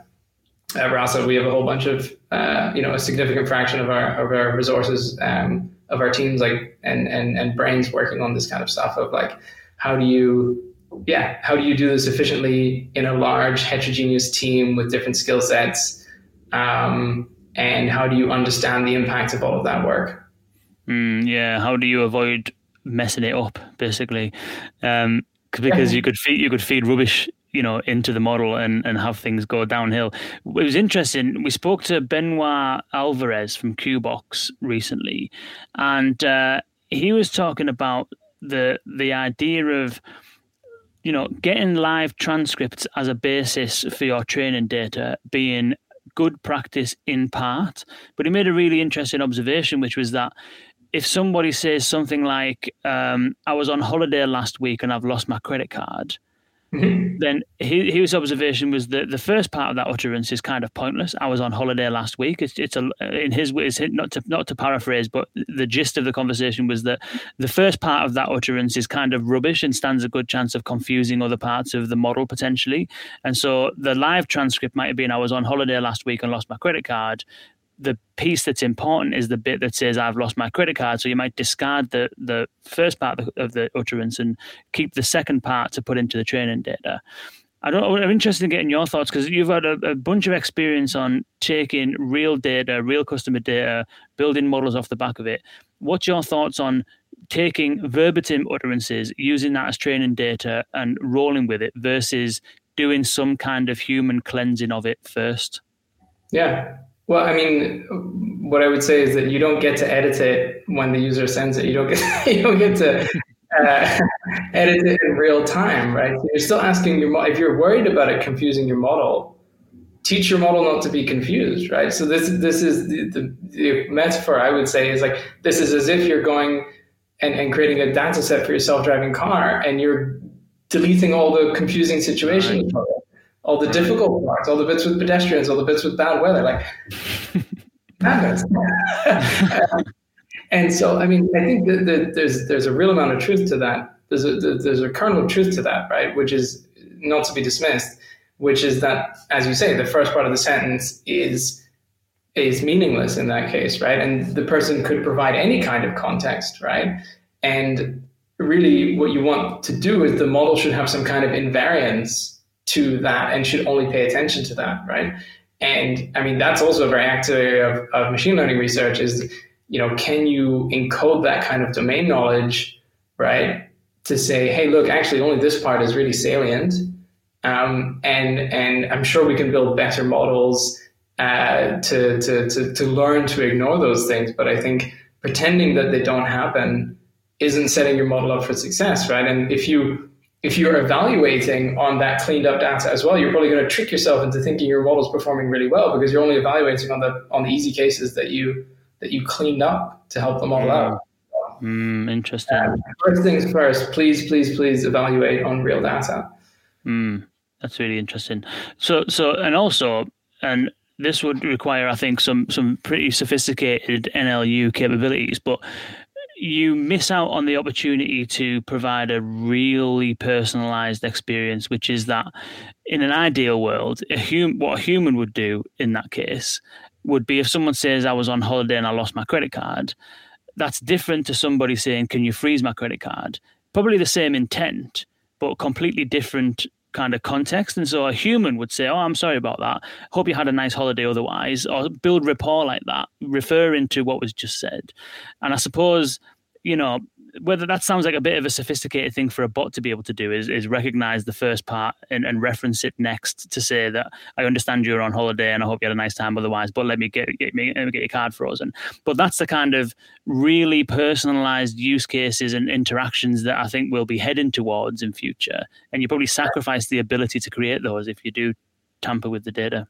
at Rasa, we have a whole bunch of uh, you know a significant fraction of our of our resources um, of our teams like and and and brains working on this kind of stuff of like how do you yeah how do you do this efficiently in a large heterogeneous team with different skill sets? Um, and how do you understand the impact of all of that work? Mm, yeah how do you avoid messing it up basically? Um, because you could feed you could feed rubbish you know into the model and and have things go downhill. It was interesting. We spoke to Benoit Alvarez from Qbox recently, and uh, he was talking about the the idea of you know getting live transcripts as a basis for your training data being good practice in part but he made a really interesting observation which was that if somebody says something like um, i was on holiday last week and i've lost my credit card Mm-hmm. Then his observation was that the first part of that utterance is kind of pointless. I was on holiday last week. It's, it's a, in his words, not to not to paraphrase, but the gist of the conversation was that the first part of that utterance is kind of rubbish and stands a good chance of confusing other parts of the model potentially. And so the live transcript might have been I was on holiday last week and lost my credit card the piece that's important is the bit that says I've lost my credit card. So you might discard the the first part of the, of the utterance and keep the second part to put into the training data. I don't. I'm interested in getting your thoughts because you've had a, a, bunch of experience on taking real data, real customer data, building models off the back of it. What's your thoughts on taking verbatim utterances, using that as training data, and rolling with it versus doing some kind of human cleansing of it first? Yeah, well, I mean, what I would say is that you don't get to edit it when the user sends it. You don't get you don't get to uh, edit it in real time, right? So you're still asking your if you're worried about it confusing your model, teach your model not to be confused, right? So this this is the, the, the metaphor I would say is like this is as if you're going and, and creating a data set for your self-driving car and you're deleting all the confusing situations. Right all the difficult parts, all the bits with pedestrians, all the bits with bad weather, like madness. and so, I mean, I think that, that, there's there's a real amount of truth to that. There's a there's a kernel of truth to that, right? Which is not to be dismissed. Which is that, as you say, the first part of the sentence is is meaningless in that case, right? And the person could provide any kind of context, right? And really, what you want to do is the model should have some kind of invariance to that and should only pay attention to that, right? And I mean, that's also a very active area of, of machine learning research is, you know, can you encode that kind of domain knowledge, right? To say, hey, look, actually, only this part is really salient. Um, and, and I'm sure we can build better models uh, to, to, to, to learn to ignore those things. But I think pretending that they don't happen isn't setting your model up for success, right? And if you if you're evaluating on that cleaned up data as well, you're probably going to trick yourself into thinking your model's performing really well because you're only evaluating on the on the easy cases that you that you cleaned up to help the model out. Mm, interesting. Um, first things first, please, please, please evaluate on real data. Mm, that's really interesting. So, so, and also, and this would require, I think, some some pretty sophisticated NLU capabilities. But you miss out on the opportunity to provide a really personalized experience, which is that in an ideal world, a hum- what a human would do in that case would be if someone says, I was on holiday and I lost my credit card, that's different to somebody saying, Can you freeze my credit card? Probably the same intent, but completely different kind of context. And so a human would say, Oh, I'm sorry about that. Hope you had a nice holiday otherwise, or build rapport like that, referring to what was just said. And I suppose, you know, whether that sounds like a bit of a sophisticated thing for a bot to be able to do is, is recognize the first part and, and reference it next to say that I understand you're on holiday and I hope you had a nice time otherwise, but let me get get, me, get your card frozen. But that's the kind of really personalized use cases and interactions that I think we'll be heading towards in future. And you probably sacrifice the ability to create those if you do tamper with the data.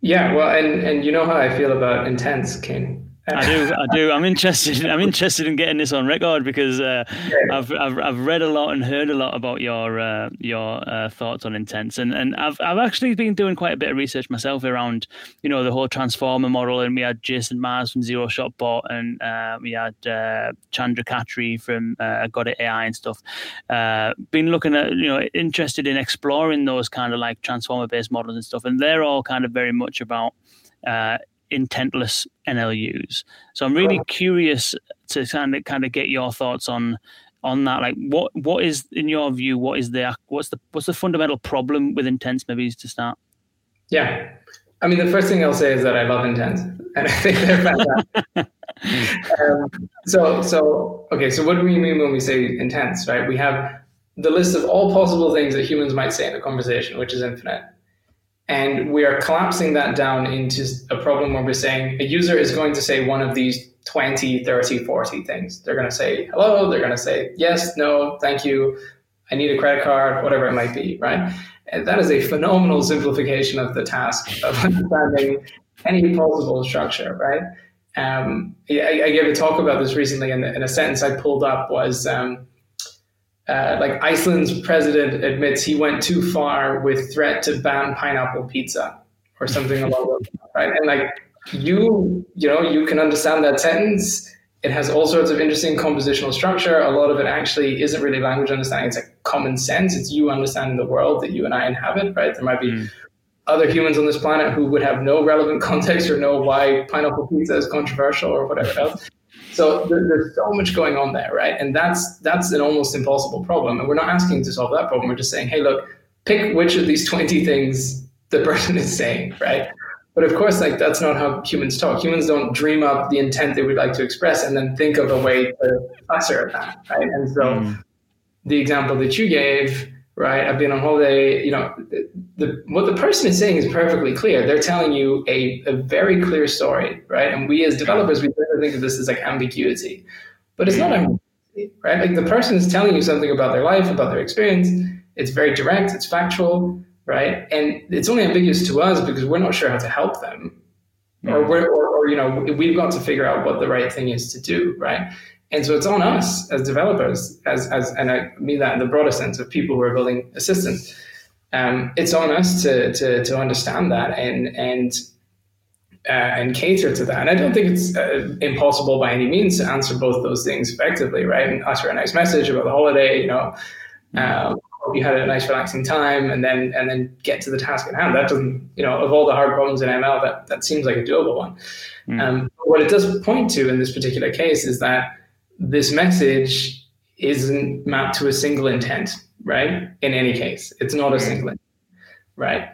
Yeah, well, and and you know how I feel about intents, Kane. I do, I do. I'm interested. I'm interested in getting this on record because uh, I've, I've I've read a lot and heard a lot about your uh, your uh, thoughts on intents, and and I've I've actually been doing quite a bit of research myself around you know the whole transformer model, and we had Jason Mars from Zero Shot Bot, and uh, we had uh, Chandra Khatri from uh, Got It AI and stuff. been looking at you know interested in exploring those kind of like transformer based models and stuff, and they're all kind of very much about intentless NLUs. So I'm really curious to kind of kind of get your thoughts on on that. Like, what what is in your view? What is the what's the what's the fundamental problem with intents? Maybe to start. Yeah, I mean, the first thing I'll say is that I love intents, and I think they're fantastic. um, so so okay. So what do we mean when we say intents? Right? We have the list of all possible things that humans might say in a conversation, which is infinite. And we are collapsing that down into a problem where we're saying a user is going to say one of these 20, 30, 40 things. They're going to say hello, they're going to say yes, no, thank you, I need a credit card, whatever it might be, right? And that is a phenomenal simplification of the task of understanding any possible structure, right? Um, I, I, gave a talk about this recently, and, and a sentence I pulled up was um, uh, like Iceland's president admits he went too far with threat to ban pineapple pizza or something along those lines, right? And like you, you know, you can understand that sentence. It has all sorts of interesting compositional structure. A lot of it actually isn't really language understanding. It's like common sense. It's you understanding the world that you and I inhabit, right? There might be mm. other humans on this planet who would have no relevant context or know why pineapple pizza is controversial or whatever else. So there, there's so much going on there, right? And that's that's an almost impossible problem. And we're not asking to solve that problem. We're just saying, hey, look, pick which of these 20 things the person is saying, right? But of course, like that's not how humans talk. Humans don't dream up the intent they would like to express and then think of a way to usher that, right? And so mm. the example that you gave, right? I've been on holiday, you know, the, what the person is saying is perfectly clear. They're telling you a, a very clear story, right? And we as developers, we tend to think of this as like ambiguity, but it's not mm-hmm. ambiguity, right? Like the person is telling you something about their life, about their experience. It's very direct, it's factual, right? And it's only ambiguous to us because we're not sure how to help them, or mm-hmm. we're, or, or you know, we've got to figure out what the right thing is to do, right? And so it's on us as developers, as, as and I mean that in the broader sense of people who are building assistants um, it's on us to, to, to understand that and, and, uh, and cater to that. And I don't think it's uh, impossible by any means to answer both those things effectively, right? And utter a nice message about the holiday, you know, um, hope you had a nice relaxing time and then, and then get to the task at hand. That doesn't, you know, of all the hard problems in ML, that, that seems like a doable one. Mm. Um, what it does point to in this particular case is that this message isn't mapped to a single intent right? In any case, it's not a singlet, right?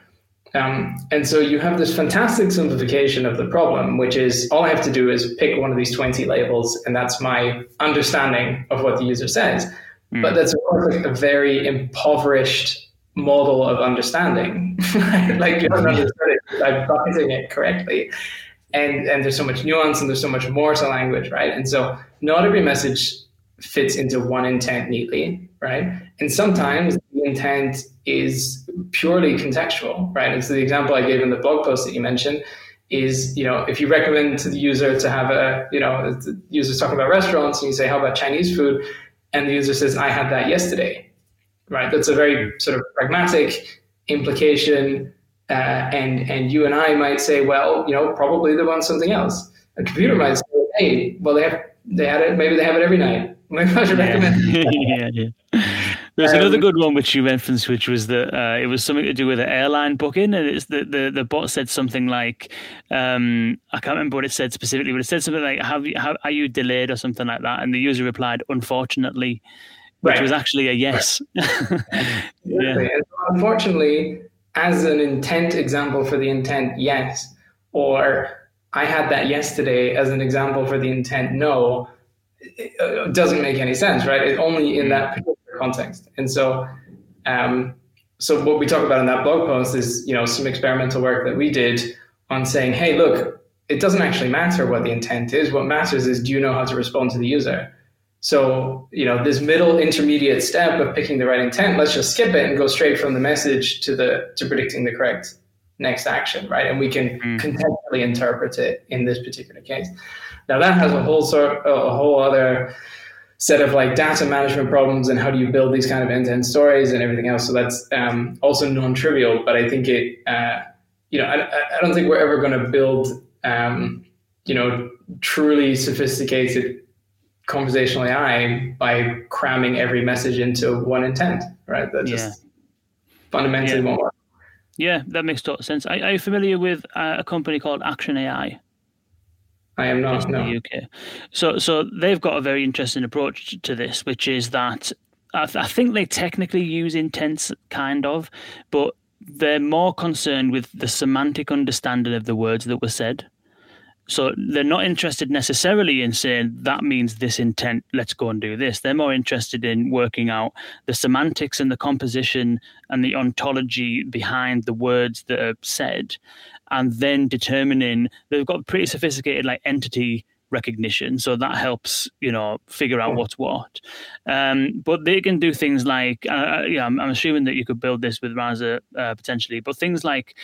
Um, and so you have this fantastic simplification of the problem, which is all I have to do is pick one of these 20 labels, and that's my understanding of what the user says. Mm. But that's, of course, a very impoverished model of understanding. like you haven't understood it by bucketing it correctly. And, and there's so much nuance and there's so much more to language, right? And so not every message fits into one intent neatly, right? And sometimes the intent is purely contextual, right? And so the example I gave in the blog post that you mentioned is, you know, if you recommend to the user to have a, you know, the user's talking about restaurants and you say, how about Chinese food? And the user says, I had that yesterday, right? That's a very sort of pragmatic implication. Uh, and, and you and I might say, well, you know, probably they want something else. A computer might say, hey, well, they have, they had it, maybe they have it every night Maybe I should recommend. yeah, yeah. There's um, another good one which you referenced, which was that uh, it was something to do with an airline booking, and it's the, the, the bot said something like, um, I can't remember what it said specifically, but it said something like, "Have you, have, are you delayed?" or something like that, and the user replied, "Unfortunately," which right. was actually a yes. Right. yeah. Unfortunately, as an intent example for the intent, yes, or I had that yesterday as an example for the intent, no it doesn't make any sense, right? It only in that particular context. And so, um, so what we talk about in that blog post is, you know, some experimental work that we did on saying, hey, look, it doesn't actually matter what the intent is. What matters is, do you know how to respond to the user? So, you know, this middle intermediate step of picking the right intent, let's just skip it and go straight from the message to the to predicting the correct next action, right? And we can mm. contextually interpret it in this particular case. Now that has a whole sort, a whole other set of like data management problems and how do you build these kind of end-to-end stories and everything else. So that's um, also non-trivial, but I think it, uh, you know, I, I don't think we're ever going to build, um, you know, truly sophisticated conversational AI by cramming every message into one intent, right? That just fundamentally yeah. won't work. Yeah, that makes total sense. Are, are you familiar with uh, a company called Action AI? I am not. No. The UK. So, so they've got a very interesting approach to this, which is that I, th- I think they technically use intents, kind of, but they're more concerned with the semantic understanding of the words that were said. So they're not interested necessarily in saying that means this intent, let's go and do this. They're more interested in working out the semantics and the composition and the ontology behind the words that are said, and then determining they've got pretty sophisticated like entity recognition. So that helps you know figure out what's what. Um, but they can do things like uh, uh, yeah I'm, I'm, assuming that you could build this with Rasa uh, potentially but things like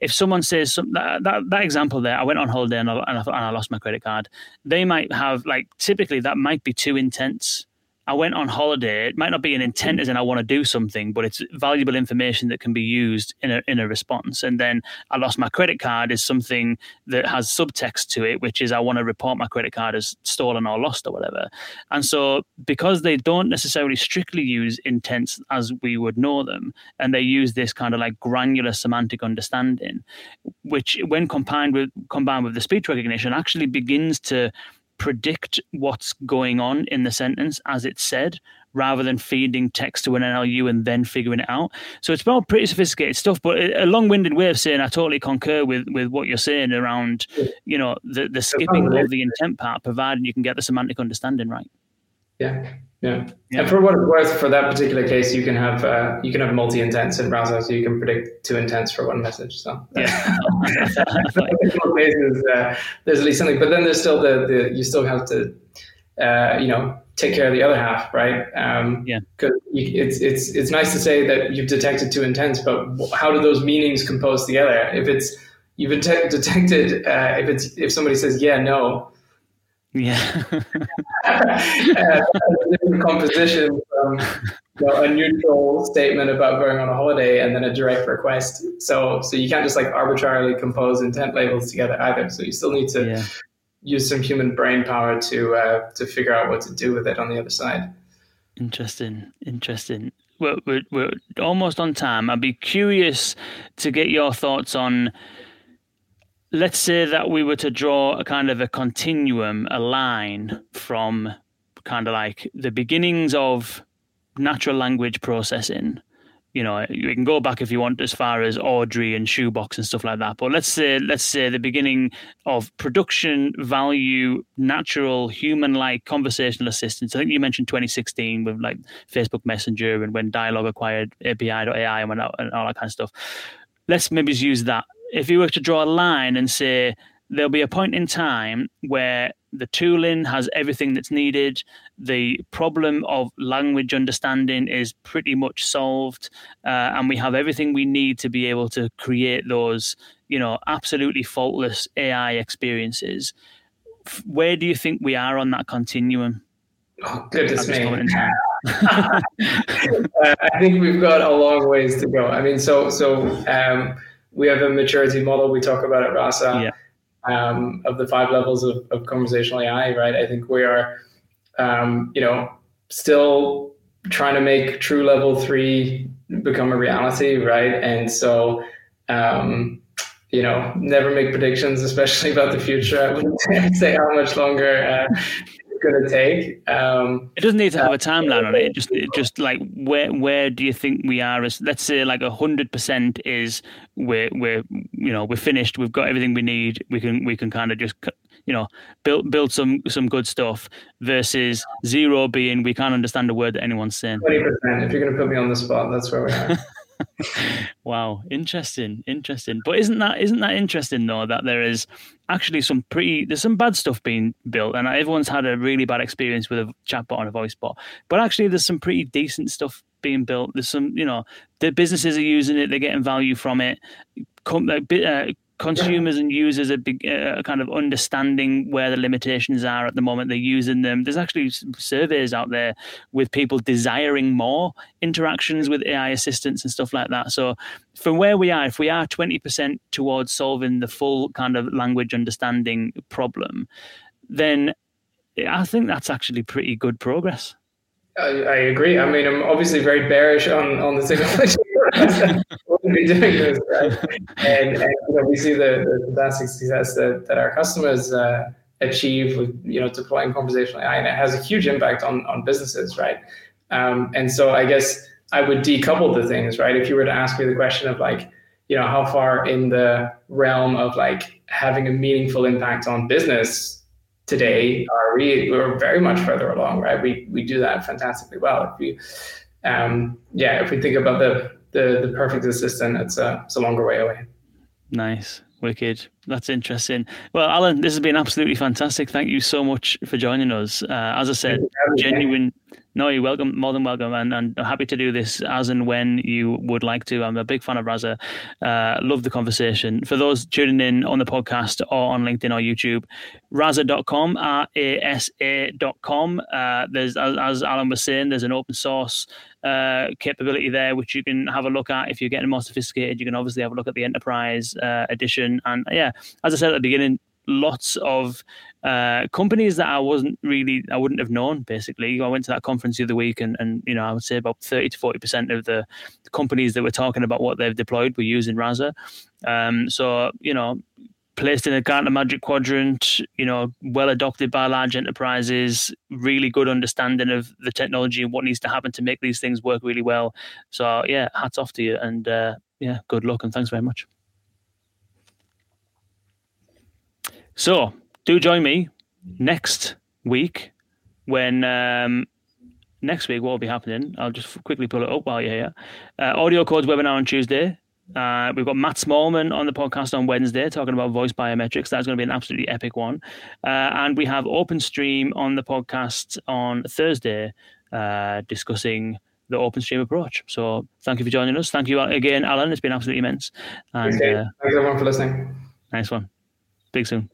if someone says some, that, that, that example there, I went on holiday and I, and I, and I lost my credit card. They might have like typically that might be too intense I went on holiday. It might not be an intent as in I want to do something, but it's valuable information that can be used in a in a response. And then I lost my credit card is something that has subtext to it, which is I want to report my credit card as stolen or lost or whatever. And so because they don't necessarily strictly use intents as we would know them, and they use this kind of like granular semantic understanding, which when combined with combined with the speech recognition actually begins to predict what's going on in the sentence as it's said rather than feeding text to an NLU and then figuring it out. So it's all pretty sophisticated stuff, but a long-winded way of saying I totally concur with with what you're saying around, you know, the the skipping of the intent part, provided you can get the semantic understanding right. Yeah. Yeah. yeah. And for what it's worth, for that particular case, you can have uh, you can have multi intents in Rasa, so you can predict two intents for one message. So yeah, cases, uh, there's at least something. But then there's still the, the you still have to uh, you know take care of the other half, right? Um, yeah. Because it's it's it's nice to say that you've detected two intents, but how do those meanings compose together? If it's you've detected uh, if it's if somebody says yeah no yeah. uh, different composition from you know, a neutral statement about going on a holiday and then a direct request. So so you can't just like arbitrarily compose intent labels together either. So you still need to yeah. use some human brain power to uh, to figure out what to do with it on the other side. Interesting. Interesting. We're, we're, we're almost on time. I'd be curious to get your thoughts on let's say that we were to draw a kind of a continuum, a line from kind of like the beginnings of natural language processing. You know, you can go back if you want as far as Audrey and Shoebox and stuff like that. But let's say let's say the beginning of production value, natural human-like conversational assistance. I think you mentioned 2016 with like Facebook Messenger and when Dialog acquired API.ai and, and all that kind of stuff. Let's maybe use that if you were to draw a line and say there'll be a point in time where the tooling has everything that's needed, the problem of language understanding is pretty much solved, uh, and we have everything we need to be able to create those, you know, absolutely faultless AI experiences. Where do you think we are on that continuum? Oh, goodness me. uh, I think we've got a long ways to go. I mean, so so um, we have a maturity model we talk about at Rasa yeah. um, of the five levels of, of, conversational AI, right? I think we are, um, you know, still trying to make true level three become a reality, right? And so, um, you know, never make predictions, especially about the future. I wouldn't say how much longer uh, going to take. Um, it doesn't need to have a timeline on it. it just, it just like where where do you think we are? As let's say like a hundred percent is we're we're you know we're finished. We've got everything we need. We can we can kind of just you know build build some some good stuff. Versus zero being we can't understand a word that anyone's saying. Twenty percent. If you're going to put me on the spot, that's where we are. wow, interesting, interesting. But isn't that isn't that interesting though that there is actually some pretty there's some bad stuff being built, and everyone's had a really bad experience with a chatbot and a voice bot. But actually, there's some pretty decent stuff being built. There's some, you know, the businesses are using it, they're getting value from it. com- uh, consumers yeah. and users are uh, kind of understanding where the limitations are at the moment they're using them there's actually surveys out there with people desiring more interactions with ai assistants and stuff like that so from where we are if we are 20% towards solving the full kind of language understanding problem then i think that's actually pretty good progress I, I agree. I mean, I'm obviously very bearish on, on the technology wouldn't be doing this, right? And, and you know, we see the, the fantastic success that, that our customers uh, achieve with you know deploying conversational AI, and it has a huge impact on on businesses, right? Um, and so I guess I would decouple the things, right? If you were to ask me the question of like, you know, how far in the realm of like having a meaningful impact on business today are we? We're very much further along, right? We we do that fantastically well. If we, um, yeah, if we think about the the the perfect assistant, it's a it's a longer way away. Nice. Wicked. That's interesting. Well, Alan, this has been absolutely fantastic. Thank you so much for joining us. Uh, as I said, genuine. No, you're welcome, more than welcome, and, and I'm happy to do this as and when you would like to. I'm a big fan of Rasa. Uh, love the conversation. For those tuning in on the podcast or on LinkedIn or YouTube, Rasa.com, R A S A.com. Uh, there's, as, as Alan was saying, there's an open source uh, capability there, which you can have a look at. If you're getting more sophisticated, you can obviously have a look at the enterprise uh, edition. And yeah, as I said at the beginning, lots of uh, companies that I wasn't really, I wouldn't have known. Basically, I went to that conference the other week, and and you know, I would say about thirty to forty percent of the companies that were talking about what they've deployed were using Rasa. Um, so you know, placed in a Gartner Magic Quadrant, you know, well adopted by large enterprises, really good understanding of the technology and what needs to happen to make these things work really well. So yeah, hats off to you, and uh, yeah, good luck, and thanks very much. So do join me next week when um, next week what will be happening. I'll just quickly pull it up while you're here. Uh, AudioCodes webinar on Tuesday. Uh, we've got Matt Smallman on the podcast on Wednesday talking about voice biometrics. That's going to be an absolutely epic one. Uh, and we have OpenStream on the podcast on Thursday uh, discussing the OpenStream approach. So thank you for joining us. Thank you again, Alan. It's been absolutely immense. And, uh, Thanks everyone for listening. Nice one. Speak soon.